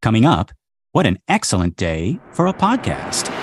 Coming up, what an excellent day for a podcast.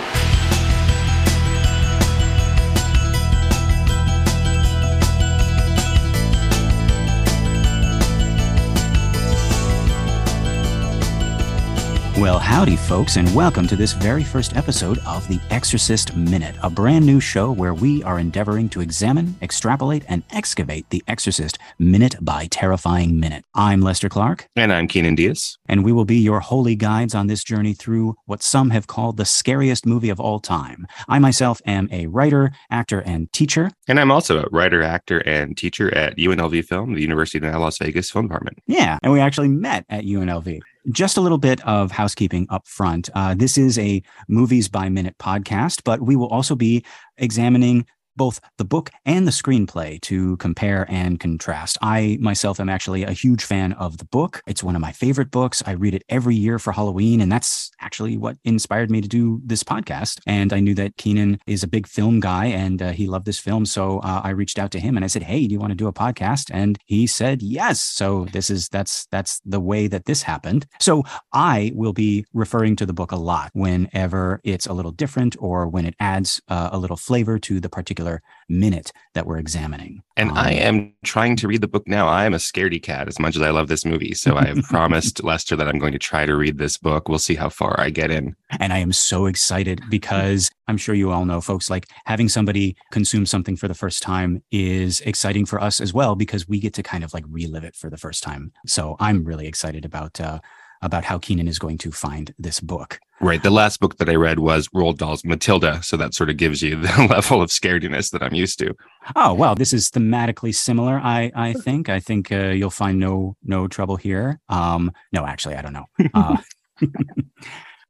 Well, howdy, folks, and welcome to this very first episode of The Exorcist Minute, a brand new show where we are endeavoring to examine, extrapolate, and excavate The Exorcist minute by terrifying minute. I'm Lester Clark. And I'm Keenan Diaz. And we will be your holy guides on this journey through what some have called the scariest movie of all time. I myself am a writer, actor, and teacher. And I'm also a writer, actor, and teacher at UNLV Film, the University of Las Vegas Film Department. Yeah, and we actually met at UNLV. Just a little bit of housekeeping up front. Uh, this is a movies by minute podcast, but we will also be examining both the book and the screenplay to compare and contrast. I myself am actually a huge fan of the book. It's one of my favorite books. I read it every year for Halloween, and that's actually what inspired me to do this podcast. And I knew that Keenan is a big film guy and uh, he loved this film. So uh, I reached out to him and I said, Hey, do you want to do a podcast? And he said, Yes. So this is, that's, that's the way that this happened. So I will be referring to the book a lot whenever it's a little different or when it adds uh, a little flavor to the particular particular minute that we're examining. And um, I am trying to read the book now. I am a scaredy cat as much as I love this movie. So I have promised Lester that I'm going to try to read this book. We'll see how far I get in. And I am so excited because I'm sure you all know, folks, like having somebody consume something for the first time is exciting for us as well because we get to kind of like relive it for the first time. So I'm really excited about uh, about how Keenan is going to find this book. Right. The last book that I read was Roald Dahl's Matilda. So that sort of gives you the level of scarediness that I'm used to. Oh, well, this is thematically similar. I, I think, I think uh, you'll find no, no trouble here. Um, no, actually, I don't know. Uh,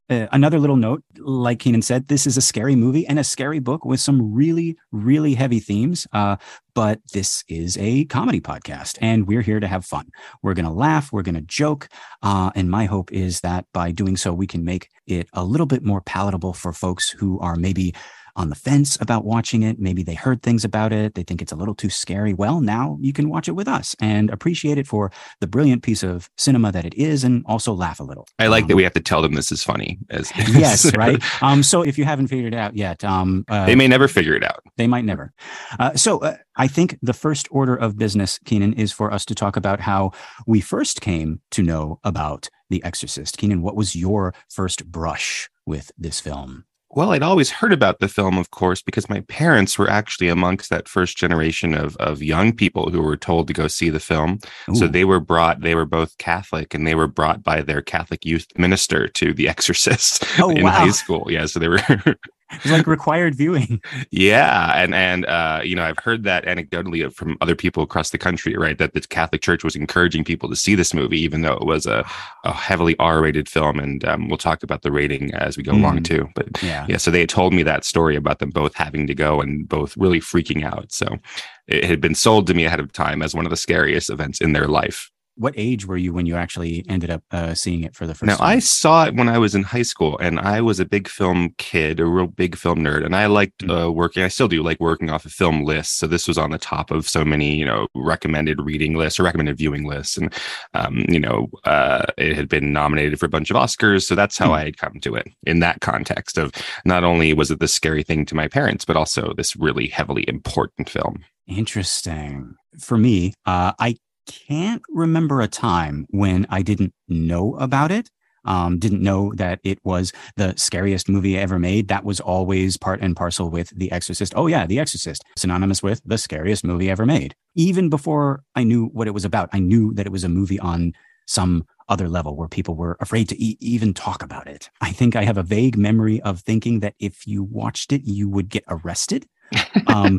Uh, another little note, like Keenan said, this is a scary movie and a scary book with some really, really heavy themes. Uh, but this is a comedy podcast and we're here to have fun. We're going to laugh, we're going to joke. Uh, and my hope is that by doing so, we can make it a little bit more palatable for folks who are maybe on the fence about watching it. Maybe they heard things about it. They think it's a little too scary. Well, now you can watch it with us and appreciate it for the brilliant piece of cinema that it is and also laugh a little. I like um, that we have to tell them this is funny. As, yes, right. Um, so if you haven't figured it out yet, um, uh, they may never figure it out. They might never. Uh, so uh, I think the first order of business, Keenan, is for us to talk about how we first came to know about The Exorcist. Keenan, what was your first brush with this film? Well, I'd always heard about the film, of course, because my parents were actually amongst that first generation of, of young people who were told to go see the film. Ooh. So they were brought, they were both Catholic and they were brought by their Catholic youth minister to The Exorcist oh, in wow. high school. Yeah. So they were It's like required viewing. yeah, and and uh, you know I've heard that anecdotally from other people across the country, right? That the Catholic Church was encouraging people to see this movie, even though it was a, a heavily R-rated film, and um, we'll talk about the rating as we go mm. along too. But yeah, yeah. So they told me that story about them both having to go and both really freaking out. So it had been sold to me ahead of time as one of the scariest events in their life what age were you when you actually ended up uh, seeing it for the first now, time? I saw it when I was in high school, and I was a big film kid, a real big film nerd, and I liked mm-hmm. uh, working. I still do like working off of film lists. So this was on the top of so many, you know, recommended reading lists or recommended viewing lists, and um, you know, uh, it had been nominated for a bunch of Oscars. So that's how mm-hmm. I had come to it in that context of not only was it the scary thing to my parents, but also this really heavily important film. Interesting. For me, uh, I can't remember a time when I didn't know about it. Um, didn't know that it was the scariest movie ever made. That was always part and parcel with The Exorcist. Oh, yeah, The Exorcist, synonymous with the scariest movie ever made. Even before I knew what it was about, I knew that it was a movie on some other level where people were afraid to e- even talk about it. I think I have a vague memory of thinking that if you watched it, you would get arrested. Um,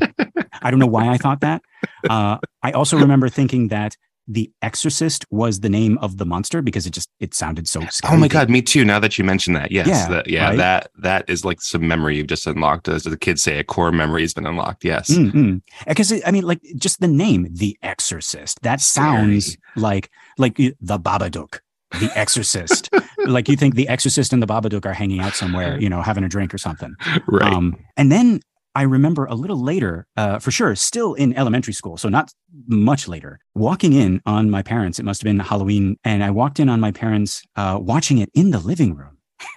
I don't know why I thought that. Uh, I also remember thinking that the Exorcist was the name of the monster because it just it sounded so scary. Oh my god, me too. Now that you mention that, yes, yeah, that, yeah, right? that that is like some memory you've just unlocked. As the kids say, a core memory has been unlocked. Yes, mm-hmm. because I mean, like just the name, the Exorcist, that sounds scary. like like the Babadook. The Exorcist, like you think the Exorcist and the Babadook are hanging out somewhere, you know, having a drink or something, right? Um, and then I remember a little later, uh, for sure, still in elementary school, so not much later, walking in on my parents. It must have been Halloween, and I walked in on my parents uh, watching it in the living room.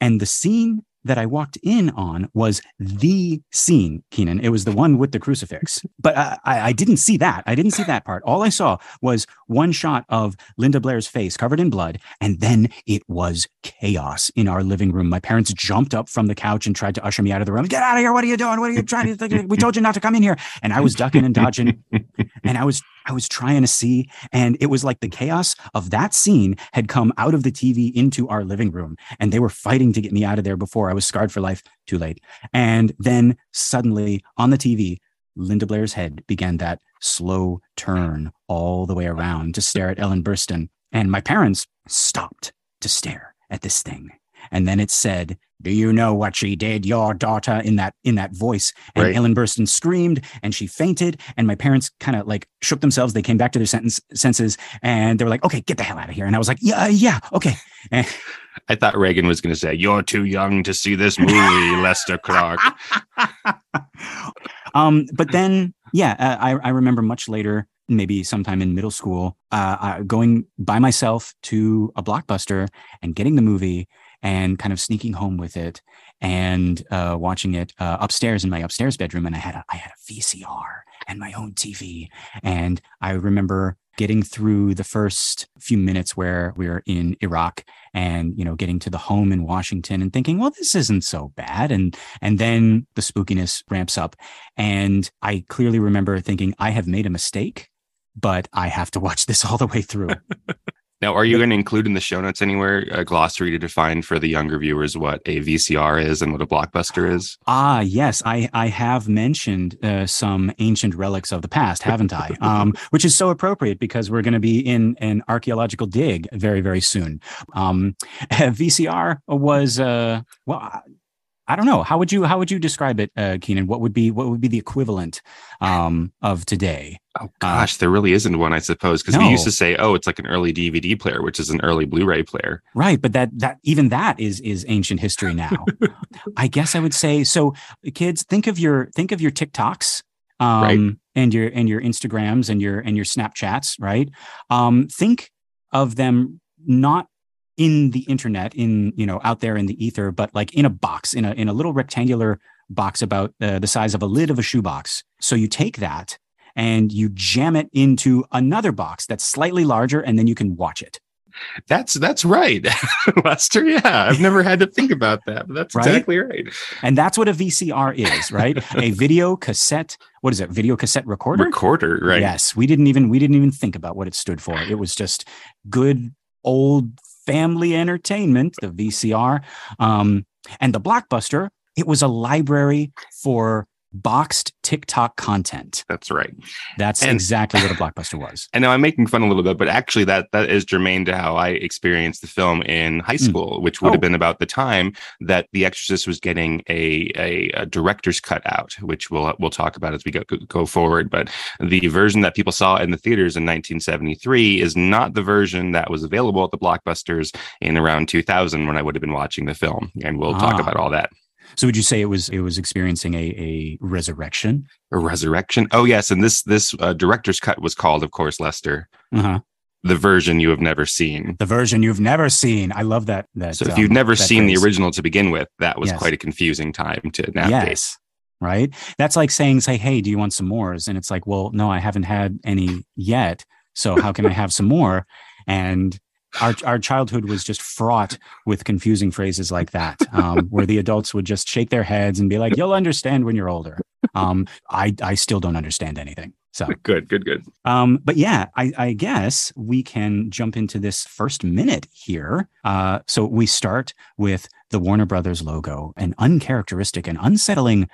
And the scene that I walked in on was the scene, Keenan. It was the one with the crucifix. But I, I, didn't see that. I didn't see that part. All I saw was one shot of Linda Blair's face covered in blood. And then it was chaos in our living room. My parents jumped up from the couch and tried to usher me out of the room. Get out of here. What are you doing? What are you trying to do? We told you not to come in here. And I was ducking and dodging. and I was I was trying to see. And it was like the chaos of that scene had come out of the TV into our living room. And they were fighting to get me out of there before I was scarred for life. Too late. And then suddenly on the TV, Linda Blair's head began that slow turn all the way around to stare at Ellen Burstyn. And my parents stopped to stare at this thing. And then it said, do you know what she did, your daughter, in that in that voice? And right. Ellen Burstyn screamed and she fainted. And my parents kind of like shook themselves. They came back to their sentence, senses and they were like, okay, get the hell out of here. And I was like, yeah, yeah, okay. And, I thought Regan was going to say, "You're too young to see this movie, Lester Clark." um, but then, yeah, uh, I, I remember much later, maybe sometime in middle school, uh, going by myself to a blockbuster and getting the movie and kind of sneaking home with it and uh, watching it uh, upstairs in my upstairs bedroom. And I had a, I had a VCR and my own TV. And I remember getting through the first few minutes where we were in Iraq and you know getting to the home in Washington and thinking well this isn't so bad and and then the spookiness ramps up and I clearly remember thinking I have made a mistake but I have to watch this all the way through Now, are you going to include in the show notes anywhere a glossary to define for the younger viewers what a VCR is and what a blockbuster is? Ah, yes, I I have mentioned uh, some ancient relics of the past, haven't I? Um, which is so appropriate because we're going to be in an archaeological dig very very soon. Um, VCR was uh, well. I don't know. How would you how would you describe it, uh, Keenan? What would be what would be the equivalent um, of today? Oh uh, gosh, uh, there really isn't one, I suppose, because no. we used to say, "Oh, it's like an early DVD player," which is an early Blu-ray player, right? But that that even that is is ancient history now. I guess I would say so. Kids, think of your think of your TikToks, um, right. and your and your Instagrams and your and your Snapchats, right? Um, think of them not in the internet in you know out there in the ether but like in a box in a in a little rectangular box about uh, the size of a lid of a shoebox. So you take that and you jam it into another box that's slightly larger and then you can watch it. That's that's right lester. Yeah i've never had to think about that but that's right? exactly right. And that's what a vcr is right? A video cassette what is it video cassette recorder? Recorder right. Yes we didn't even we didn't even think about what it stood for. It was just good old family entertainment, the VCR. Um, and the Blockbuster, it was a library for boxed TikTok content. That's right. That's and, exactly what a blockbuster was. And now I'm making fun a little bit, but actually that that is germane to how I experienced the film in high hmm. school, mm. which would oh. have been about the time that The Exorcist was getting a, a, a director's cut out, which we'll we'll talk about as we go go forward. But the version that people saw in the theaters in 1973 is not the version that was available at the blockbusters in around 2000 when I would have been watching the film, and we'll ah. talk about all that. So would you say it was it was experiencing a a resurrection? A resurrection? Oh yes, and this this uh, director's cut was called, of course, Lester. Uh-huh. The version you have never seen. The version you've never seen. I love that. That. So if um, you've never seen phrase. the original to begin with, that was yes. quite a confusing time to navigate. Yes. Right. That's like saying, "Say, hey, do you want some more?" And it's like, "Well, no, I haven't had any yet. So how can I have some more?" And our our childhood was just fraught with confusing phrases like that, um, where the adults would just shake their heads and be like, "You'll understand when you're older." Um, I I still don't understand anything. So good, good, good. Um, but yeah, I, I, guess we can jump into this first minute here. Uh, so we start with the Warner Brothers logo, an uncharacteristic and unsettling.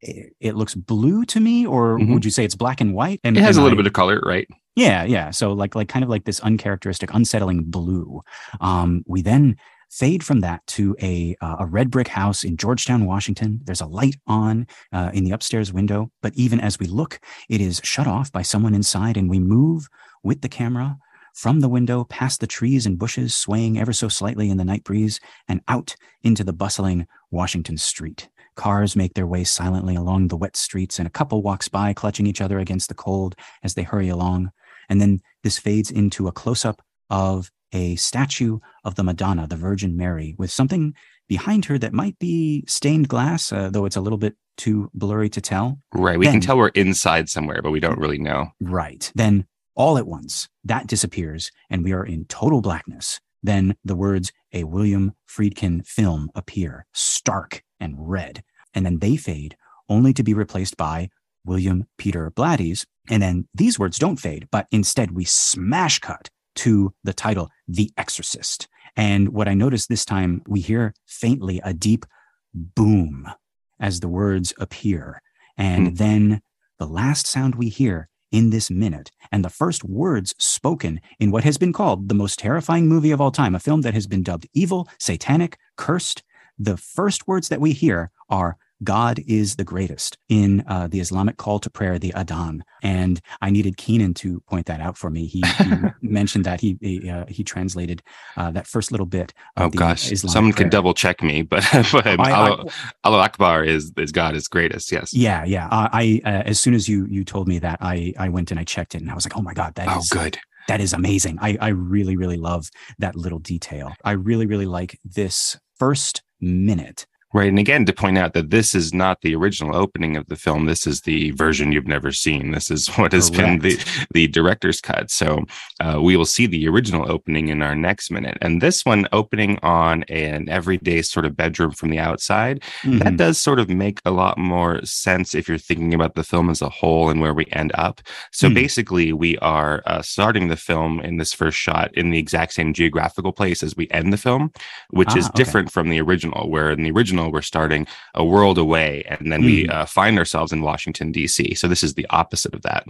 It, it looks blue to me, or mm-hmm. would you say it's black and white? And, it has a little I, bit of color, right? Yeah, yeah. So like like kind of like this uncharacteristic, unsettling blue. Um, we then fade from that to a uh, a red brick house in Georgetown, Washington. There's a light on uh, in the upstairs window, but even as we look, it is shut off by someone inside, and we move with the camera from the window past the trees and bushes swaying ever so slightly in the night breeze and out into the bustling Washington street. Cars make their way silently along the wet streets, and a couple walks by, clutching each other against the cold as they hurry along. And then this fades into a close up of a statue of the Madonna, the Virgin Mary, with something behind her that might be stained glass, uh, though it's a little bit too blurry to tell. Right. We then, can tell we're inside somewhere, but we don't really know. Right. Then all at once, that disappears and we are in total blackness. Then the words, a William Friedkin film, appear, stark and red. And then they fade, only to be replaced by William Peter Blatty's. And then these words don't fade, but instead we smash cut to the title, The Exorcist. And what I noticed this time, we hear faintly a deep boom as the words appear. And mm. then the last sound we hear in this minute and the first words spoken in what has been called the most terrifying movie of all time, a film that has been dubbed evil, satanic, cursed. The first words that we hear are God is the greatest in uh, the Islamic call to prayer, the Adhan. And I needed Keenan to point that out for me. He, he mentioned that he he, uh, he translated uh, that first little bit. oh gosh, Islamic someone prayer. can double check me, but, but Allah, Allah, Akbar is is God is greatest. Yes. Yeah, yeah. I uh, as soon as you you told me that, I I went and I checked it, and I was like, oh my god, that oh, is good that is amazing. I, I really, really love that little detail. I really, really like this first minute Right. And again, to point out that this is not the original opening of the film. This is the version you've never seen. This is what has Correct. been the, the director's cut. So uh, we will see the original opening in our next minute. And this one opening on an everyday sort of bedroom from the outside, mm-hmm. that does sort of make a lot more sense if you're thinking about the film as a whole and where we end up. So mm-hmm. basically, we are uh, starting the film in this first shot in the exact same geographical place as we end the film, which ah, is different from the original, where in the original, we're starting a world away, and then mm. we hmm. uh, find ourselves in Washington D.C. So this is the opposite of that.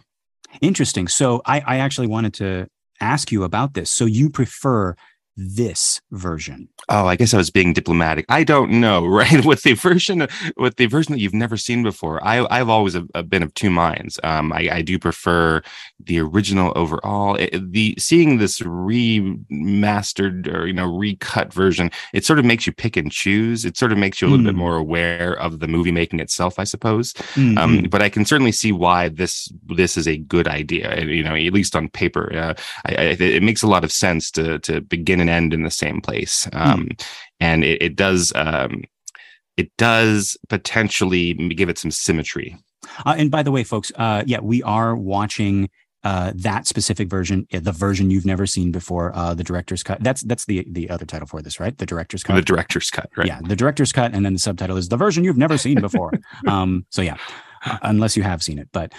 Interesting. So I, I actually wanted to ask you about this. So you prefer this version? Oh, I guess I was being diplomatic. I don't know, right? with the version, with the version that you've never seen before, I, I've always a, a been of two minds. Um, I, I do prefer the original overall. It, the seeing this remastered or you know recut version, it sort of makes you pick and choose. It sort of makes you a little mm. bit hmm. more aware of the movie making itself, I suppose. Mm-hmm. Um, but I can certainly see why this this is a good idea. You know, at least on paper, uh, I, I, it makes a lot of sense to to begin and end in the same place. Hmm. Um, mm. And it, it does um, it does potentially give it some symmetry. Uh, and by the way, folks, uh, yeah, we are watching uh, that specific version, the version you've never seen before, uh, the director's cut. That's that's the the other title for this, right? The director's cut. The director's cut, right? Yeah, the director's cut, and then the subtitle is the version you've never seen before. um, so yeah, unless you have seen it, but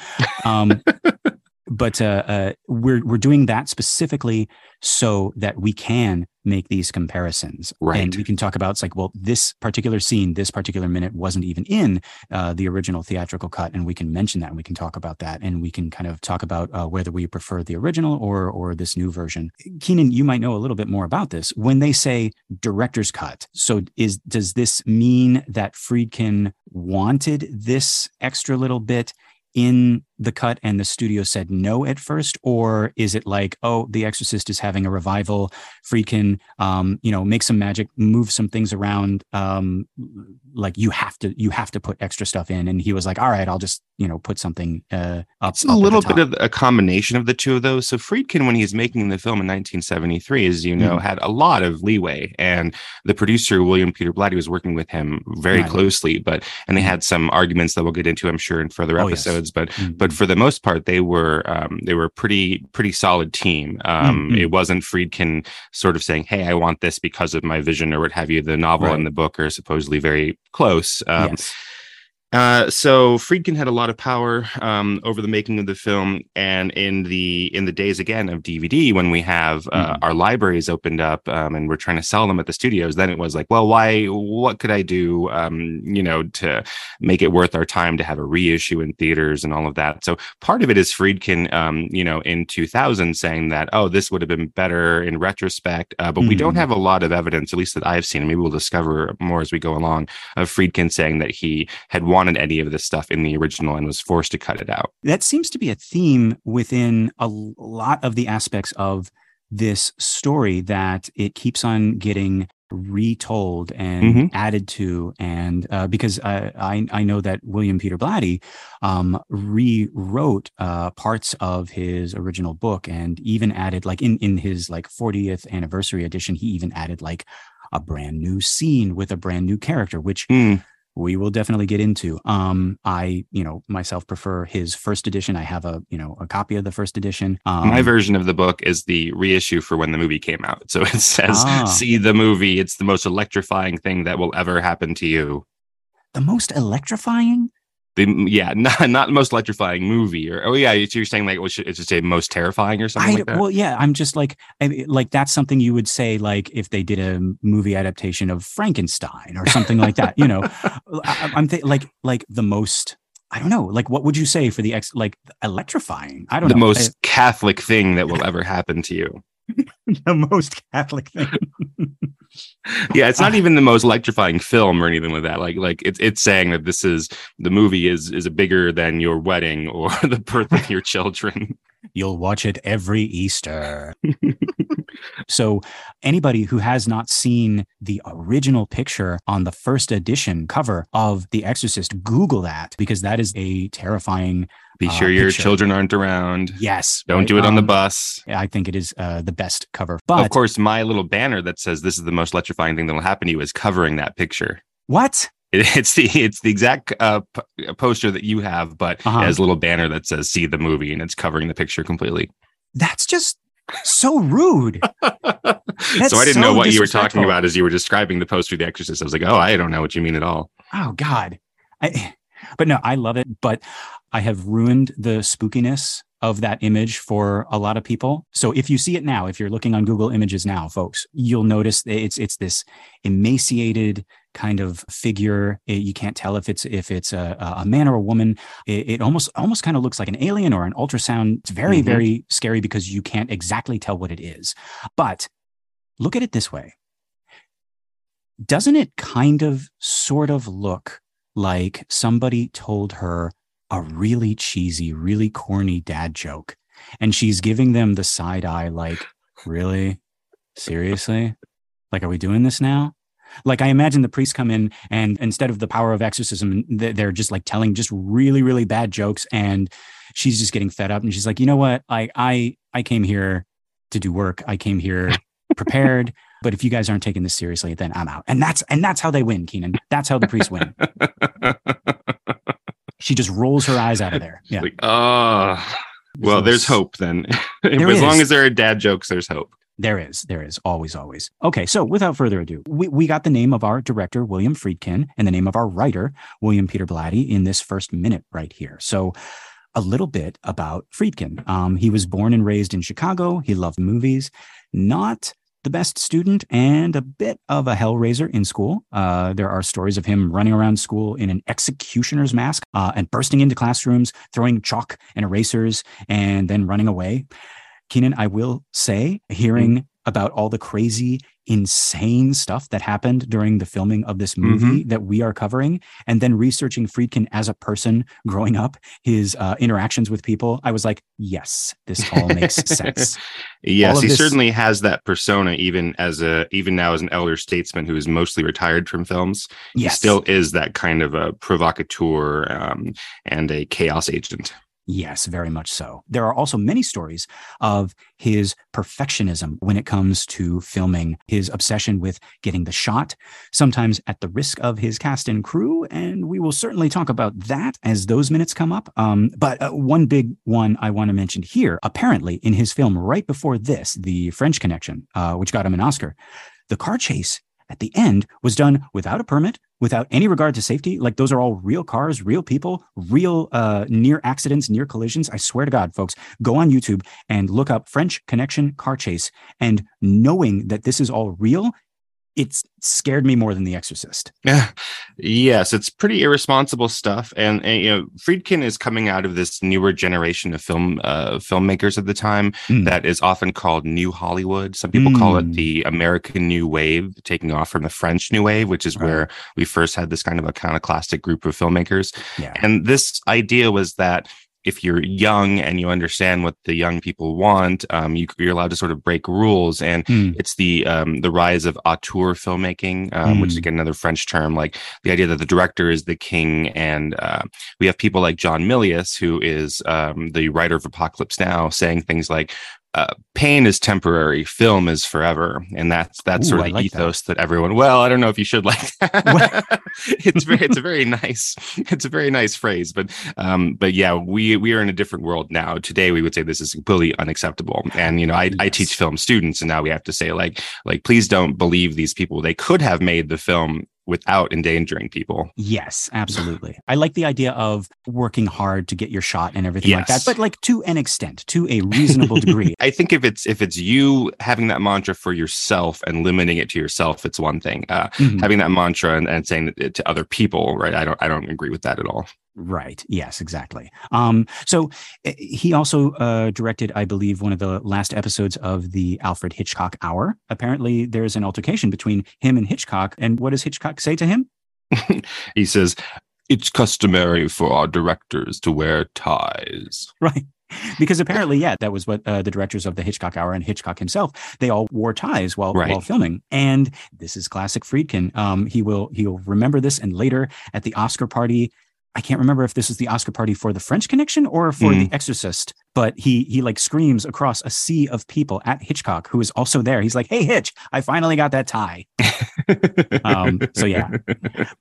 um, but uh, uh, we're we're doing that specifically so that we can make these comparisons. Right. And we can talk about it's like, well, this particular scene, this particular minute wasn't even in uh, the original theatrical cut, and we can mention that, and we can talk about that, and we can kind of talk about uh, whether we prefer the original or or this new version. Keenan, you might know a little bit more about this. When they say director's cut, so is does this mean that Friedkin wanted this extra little bit? in the cut and the studio said no at first or is it like oh the exorcist is having a revival friedkin um you know make some magic move some things around um like you have to you have to put extra stuff in and he was like all right i'll just you know put something uh up, it's a up little bit of a combination of the two of those so friedkin when he's making the film in 1973 as you know mm-hmm. had a lot of leeway and the producer william peter blatty was working with him very right. closely but and they mm-hmm. had some arguments that we'll get into i'm sure in further oh, episodes yes. but mm-hmm. but for the most part, they were um, they were a pretty pretty solid team. Um, mm-hmm. It wasn't Friedkin sort of saying, "Hey, I want this because of my vision" or what have you. The novel right. and the book are supposedly very close. Um, yes. Uh, so Friedkin had a lot of power um, over the making of the film, and in the in the days again of DVD, when we have uh, mm-hmm. our libraries opened up um, and we're trying to sell them at the studios, then it was like, well, why? What could I do? Um, you know, to make it worth our time to have a reissue in theaters and all of that. So part of it is Friedkin, um, you know, in 2000 saying that, oh, this would have been better in retrospect, uh, but mm-hmm. we don't mm-hmm. have a lot of evidence, at least that I've seen. Maybe we'll discover more as we go along of Friedkin saying that he had wanted any of this stuff in the original and was forced to cut it out. That seems to be a theme within a lot of the aspects of this story that it keeps on getting retold and Mhm. added to and uh, because uh, I, I know that william peter blatty um, rewrote uh, parts of his original book and even added like in, in his like 40th anniversary edition he even added like a brand new scene with a brand new character which Hmm. We will definitely get into um i you know myself prefer his first edition i have a you know a copy of the first edition um, My version of the book is the reissue for when the movie came out. So it says, Ah. "See the movie. It's the most electrifying thing that will ever happen to you." the most electrifying The yeah, not not the most electrifying movie, or oh yeah, so you're saying like it should it's just say most terrifying or something I, like that. well, yeah, I'm just like, I like that's something you would say, like if they did a movie adaptation of Frankenstein or something like that. You know, I, I'm th- like, like the most. I don't know. Like, what would you say for the ex? Like electrifying. I don't the know. most Catholic thing that will ever happen to you. the most Catholic thing. Yeah, it's not even the most electrifying film or anything like that. Like like it's it's saying that this is the movie is is bigger than your wedding or the birth of your children. You'll watch it every Easter. so, anybody who has not seen the original picture on the first edition cover of The Exorcist, Google that because that is a terrifying. Be Uh, sure your picture. children aren't around. Yes. Don't right? do it on the Um, bus. I think it is uh, the best cover. But of course, my little banner that says this is the most electrifying thing that will happen to you is covering that picture. what? It- It's the it's the exact uh, p- poster that you have, but Uh-huh. it has a little banner that says "See the movie" and it's covering the picture completely. That's just so rude. So I didn't so know what you were talking about as you were describing the poster of The Exorcist. I was like, oh, I don't know what you mean at all. Oh God. I, but no, I love it. But I have ruined the spookiness of that image for a lot of people. So if you see it now, if you're looking on Google Images now, folks, you'll notice it's it's this emaciated kind of figure. It- you can't tell if it's if it's a, a man or a woman. It, it almost almost kind of looks like an alien or an ultrasound. It's very Mhm. very scary because you can't exactly tell what it is. But look at it this way. Doesn't it kind of sort of look like somebody told her a really cheesy, really corny dad joke. And she's giving them the side eye, like, really? Seriously? Like, are we doing this now? Like, I imagine the priests come in and instead of the power of exorcism, they're just like telling just really, really bad jokes. And she's just getting fed up. And she's like, you know what? I, I, I came here to do work. I came here prepared. But if you guys aren't taking this seriously, then I'm out. And that's and that's how they win, Keenan. That's how the priests win. She just rolls her eyes out of there. Yeah. Like, oh, well, there's hope then. There as long as there are dad jokes, there's hope. There is, there is always, always. Okay, so without further ado, we, we got the name of our director, William Friedkin, and the name of our writer, William Peter Blatty, in this first minute right here. So, a little bit about Friedkin. Um, he was born and raised in Chicago. He loved movies, not the best student, and a bit of a hellraiser in school. Uh, there are stories of him running around school in an executioner's mask uh, and bursting into classrooms, throwing chalk and erasers, and then running away. Keenan, I will say, hearing about all the crazy, insane stuff that happened during the filming of this movie that we are covering, and then researching Friedkin as a person growing up, his uh, interactions with people, I was like, yes, this all makes sense. yes, he this- certainly has that persona, even as a even now as an elder statesman who is mostly retired from films. He Yes, still is that kind of a provocateur um, and a chaos agent. Yes, very much so. There are also many stories of his perfectionism when it comes to filming, his obsession with getting the shot, sometimes at the risk of his cast and crew. And we will certainly talk about that as those minutes come up. Um, but uh, one big one I want to mention here apparently, in his film right before this, The French Connection, uh, which got him an Oscar, the car chase at the end was done without a permit, without any regard to safety. Like those are all real cars, real people, real uh, near accidents, near collisions. I swear to God, folks, go on YouTube and look up French Connection car chase. And knowing that this is all real, it's scared me more than The Exorcist. Yeah. Yes, it's pretty irresponsible stuff, and, and, you know Friedkin is coming out of this newer generation of film uh, filmmakers at the time Mm. that is often called New Hollywood. Some people call Mm. it the American New Wave, taking off from the French New Wave, which is Right. where we first had this kind of iconoclastic group of filmmakers. Yeah. And this idea was that if you're young and you understand what the young people want, um, you, are allowed to sort of break rules. And mm. it's the um, the rise of auteur filmmaking, um, mm. which is hmm. again another French term, like the idea that the director is the king. And uh, we have people like John Milius, who is um, the writer of Apocalypse Now, saying things like, uh, pain is temporary, film is forever, and that's that's Ooh, sort of the like ethos that. that. everyone. Well, I don't know if you should like. it's very, it's a very nice, it's a very nice phrase, but um, but yeah, we we are in a different world now. Today, we would say this is completely unacceptable, and you know, I yes. I teach film students, and now we have to say like like please don't believe these people. They could have made the film without endangering people. Yes, absolutely. I like the idea of working hard to get your shot and everything yes. like that, but like to an extent, to a reasonable degree. I think if it's if it's you having that mantra for yourself and limiting it to yourself, it's one thing. Uh, mm-hmm. Having that mantra and, and saying it to other people, right? I don't I don't agree with that at all. Right. Yes, exactly. Um, so eh, he also uh, directed, I believe, one of the last episodes of the Alfred Hitchcock Hour. Apparently, there's an altercation between him and Hitchcock. And what does Hitchcock say to him? he says, It's customary for our directors to wear ties. Right. Because apparently, yeah, that was what uh, the directors of the Hitchcock Hour and Hitchcock himself they all wore ties while right. while filming. And this is classic Friedkin. Um, he will he'll remember this, and later at the Oscar party, I can't remember if this was the Oscar party for the French Connection or for mm. The Exorcist, but he he like screams across a sea of people at Hitchcock, who is also there. He's like, "Hey, Hitch, I finally got that tie." um, so yeah,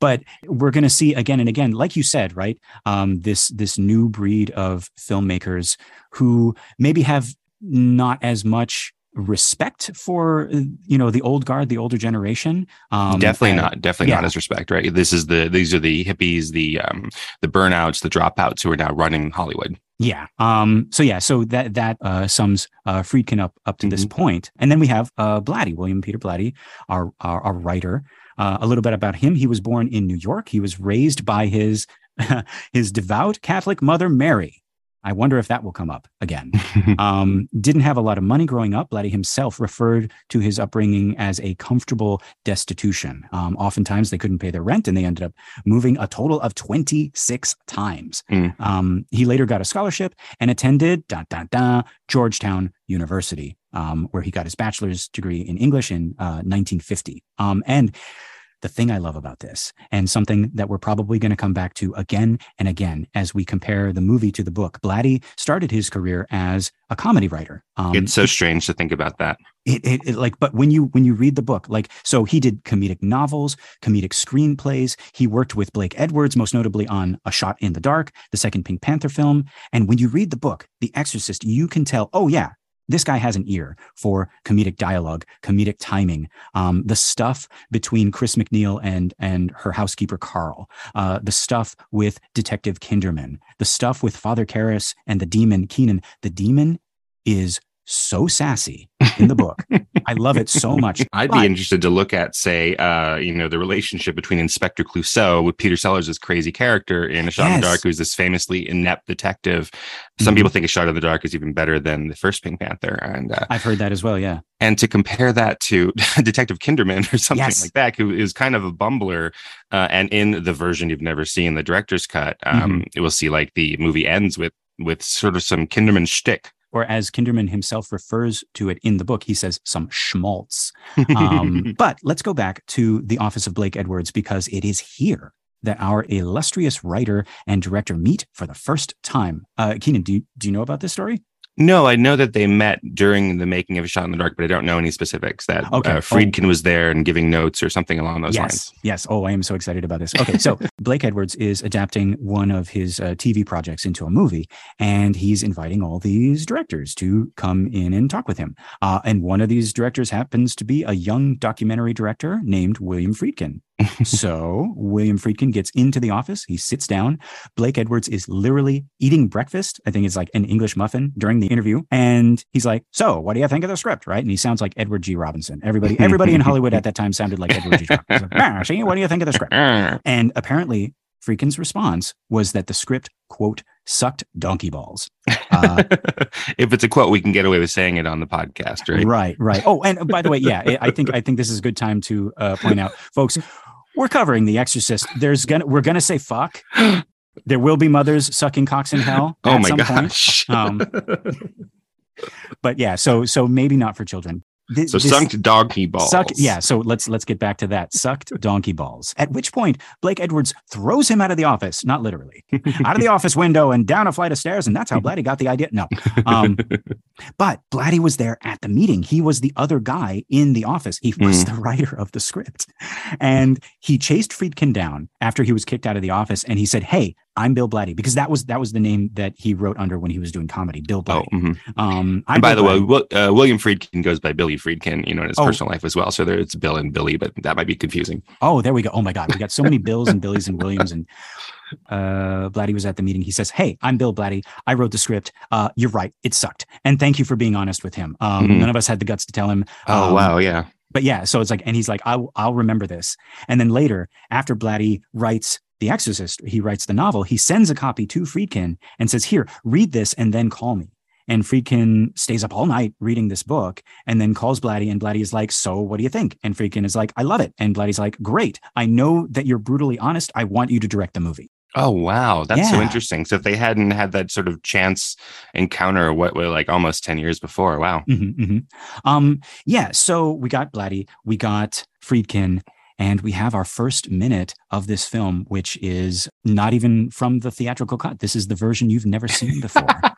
but we're gonna see again and again, like you said, right? Um, this this new breed of filmmakers who maybe have not as much respect for you know the old guard the older generation um definitely and, not definitely yeah. not as respect right? This is the these are the hippies the um the burnouts the dropouts who are now running hollywood. Yeah um so yeah so that that uh sums uh friedkin up up to mm-hmm. this point. And then we have uh blatty william peter blatty our our, our writer. Uh, a little bit about him. He was born in new york. He was raised by his his devout catholic mother mary I wonder if that will come up again. um, didn't have a lot of money growing up. Blatty himself referred to his upbringing as a comfortable destitution. Um, oftentimes they couldn't pay their rent and they ended up moving a total of 26 times. Mm. Um, he later got a scholarship and attended da, da, da, Georgetown University, um, where he got his bachelor's degree in English in uh, 1950. Um, and the thing I love about this, and something that we're probably going to come back to again and again as we compare the movie to the book. Blatty started his career as a comedy writer. Um, it's so strange to think about that. It, it, it, like, but when you when you read the book, like, so he did comedic novels, comedic screenplays. He worked with Blake Edwards, most notably on A Shot in the Dark, the second Pink Panther film. And when you read the book, The Exorcist, you can tell, oh yeah, this guy has an ear for comedic dialogue, comedic timing. Um, the stuff between Chris MacNeil and and her housekeeper Karl, uh, the stuff with Detective Kinderman, the stuff with Father Karras and the demon Keenan. The demon is so sassy in the book. I love it so much. I'd but, be interested to look at, say, uh, you know, the relationship between Inspector Clouseau with Peter Sellers' this crazy character in A Shot yes. in the Dark, who's this famously inept detective. Some mm-hmm. people think A Shot in the Dark is even better than the first Pink Panther, and uh, I've heard that as well. Yeah, and to compare that to Detective Kinderman or something yes. like that, who is kind of a bumbler, uh, and in the version you've never seen, the director's cut, um, mm-hmm. will see like the movie ends with with sort of some Kinderman shtick or as Kinderman himself refers to it in the book, he says some schmaltz. Um, but let's go back to the office of Blake Edwards because it is here that our illustrious writer and director meet for the first time. Uh, Keenan, do do you know about this story? No, I know that they met during the making of A Shot in the Dark, but I don't know any specifics. That okay. uh, Friedkin oh. was there and giving notes or something along those yes. lines. Yes. Oh, I am so excited about this. Okay, so Blake Edwards is adapting one of his uh, TV projects into a movie, and he's inviting all these directors to come in and talk with him. Uh, and one of these directors happens to be a young documentary director named William Friedkin so William Friedkin gets into the office. He sits down. Blake Edwards is literally eating breakfast. I think it's like an English muffin during the interview. And he's like, So what do you think of the script? Right. And he sounds like Edward G. Robinson. Everybody, everybody in Hollywood at that time sounded like Edward G. Robinson. Like, ah, see, what do you think of the script? And apparently Friedkin's response was that the script, quote, sucked donkey balls. Uh, if it's a quote, we can get away with saying it on the podcast, right? Right, right. Oh, and by the way, yeah, I think I think this is a good time to uh, point out, folks we're covering The Exorcist. There's gonna we're gonna say fuck. there will be mothers sucking cocks in hell. oh at my some point. gosh. Um, But yeah, so so maybe not for children. So this- sucked donkey balls. Yeah. So let's let's get back to that. Sucked donkey balls. At which point Blake Edwards throws him out of the office, not literally, out of the office window and down a flight of stairs, and that's how Blatty got the idea. No, um, but Blatty was there at the meeting. He was the other guy in the office. He was the writer of the script, and he chased Friedkin down after he was kicked out of the office, and he said, "Hey, I'm Bill Blatty," because that was that was the name that he wrote under when he was doing comedy, Bill Oh, Blatty. mhm. Um, And by Bill the way, Blatty. Wil- uh, William Friedkin goes by Billy Friedkin, you know, in his Oh. personal life as well. So there it's Bill and Billy, but that might be confusing. Oh, there we go. Oh my God. We got so many Bills and Billies and Williams. And uh, Blatty was at the meeting. He says, Hey, I'm Bill Blatty. I wrote the script. Uh, you're right. It sucked. And thank you for being honest with him. Um, Mhm. None of us had the guts to tell him. Oh Um, wow, yeah. But yeah, so it's like, and he's like, I'll, I'll remember this. And then later, after Blatty writes The Exorcist, he writes the novel, he sends a copy to Friedkin and says, Here, read this and then call me. And Friedkin stays up all night reading this book and then calls Blatty. And Blatty is like, So what do you think? And Friedkin is like, I love it. And Blatty's like, Great. I know that you're brutally honest. I want you to direct the movie. Oh wow, that's so interesting. So if they hadn't had that sort of chance encounter, what were like almost ten years before? Wow. Mhm, mhm. Um, yeah. So we got Blatty, we got Friedkin, and we have our first minute of this film, which is not even from the theatrical cut. This is the version you've never seen before.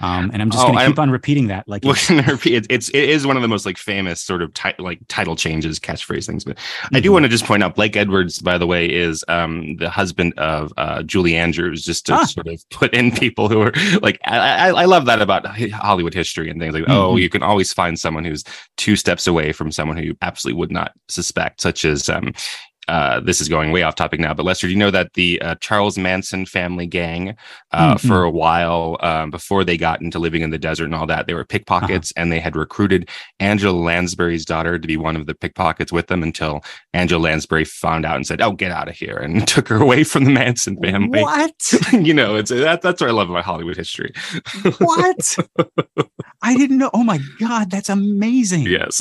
um, and I'm just Oh, going to keep on repeating that. Like, it's- It's, it's it is one of the most like famous sort of ti- like title changes, catchphrase things. But I do Mhm. want to just point out Blake Edwards, by the way, is um the husband of uh Julie Andrews. Just to Ah. sort of put in people who are like I, I, I love that about Hollywood history and things like oh Mhm. you can always find someone who's two steps away from someone who you absolutely would not suspect, such as um. Uh, this is going way off topic now, but Lester, do you know that the uh, Charles Manson family gang, uh, Mhm. for a while um, before they got into living in the desert and all that, they were pickpockets and they had recruited Angela Lansbury's daughter to be one of the pickpockets with them until Angela Lansbury found out and said, "Oh, get out of here," and took her away from the Manson family. what? you know, it's that, that's what I love about Hollywood history. what? I didn't know. Oh my God, that's amazing. yes.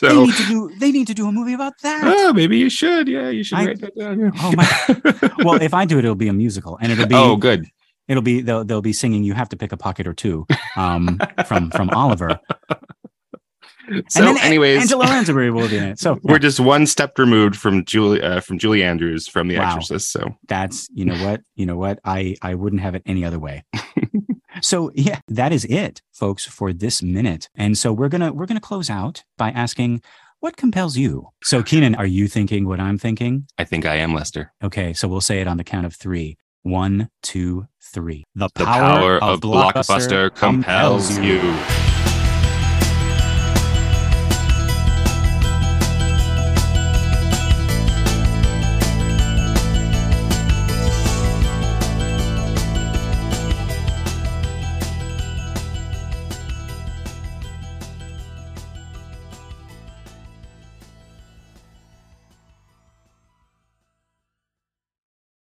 They need to do. They need to do a movie about that. Maybe you should. Yeah, you should I- write that down. yeah. Oh my. Well, if I do it, it'll be a musical, and it'll be. oh, good. It'll be they'll they'll be singing. You have to pick a pocket or two, um, from from Oliver. So, and then anyways, Angela Lansbury will be in it. So we're just one step removed from Julie uh, from Julie Andrews from The Wow. Exorcist. So that's you know what you know what I I wouldn't have it any other way. so yeah, that is it, folks, for this minute. And so we're gonna we're gonna close out by asking. What compels you? So, Keenan, are you thinking what I'm thinking? I think I am Lester. Okay, so we'll say it on the count of three. One, two, three. The The power, of blockbuster compels you.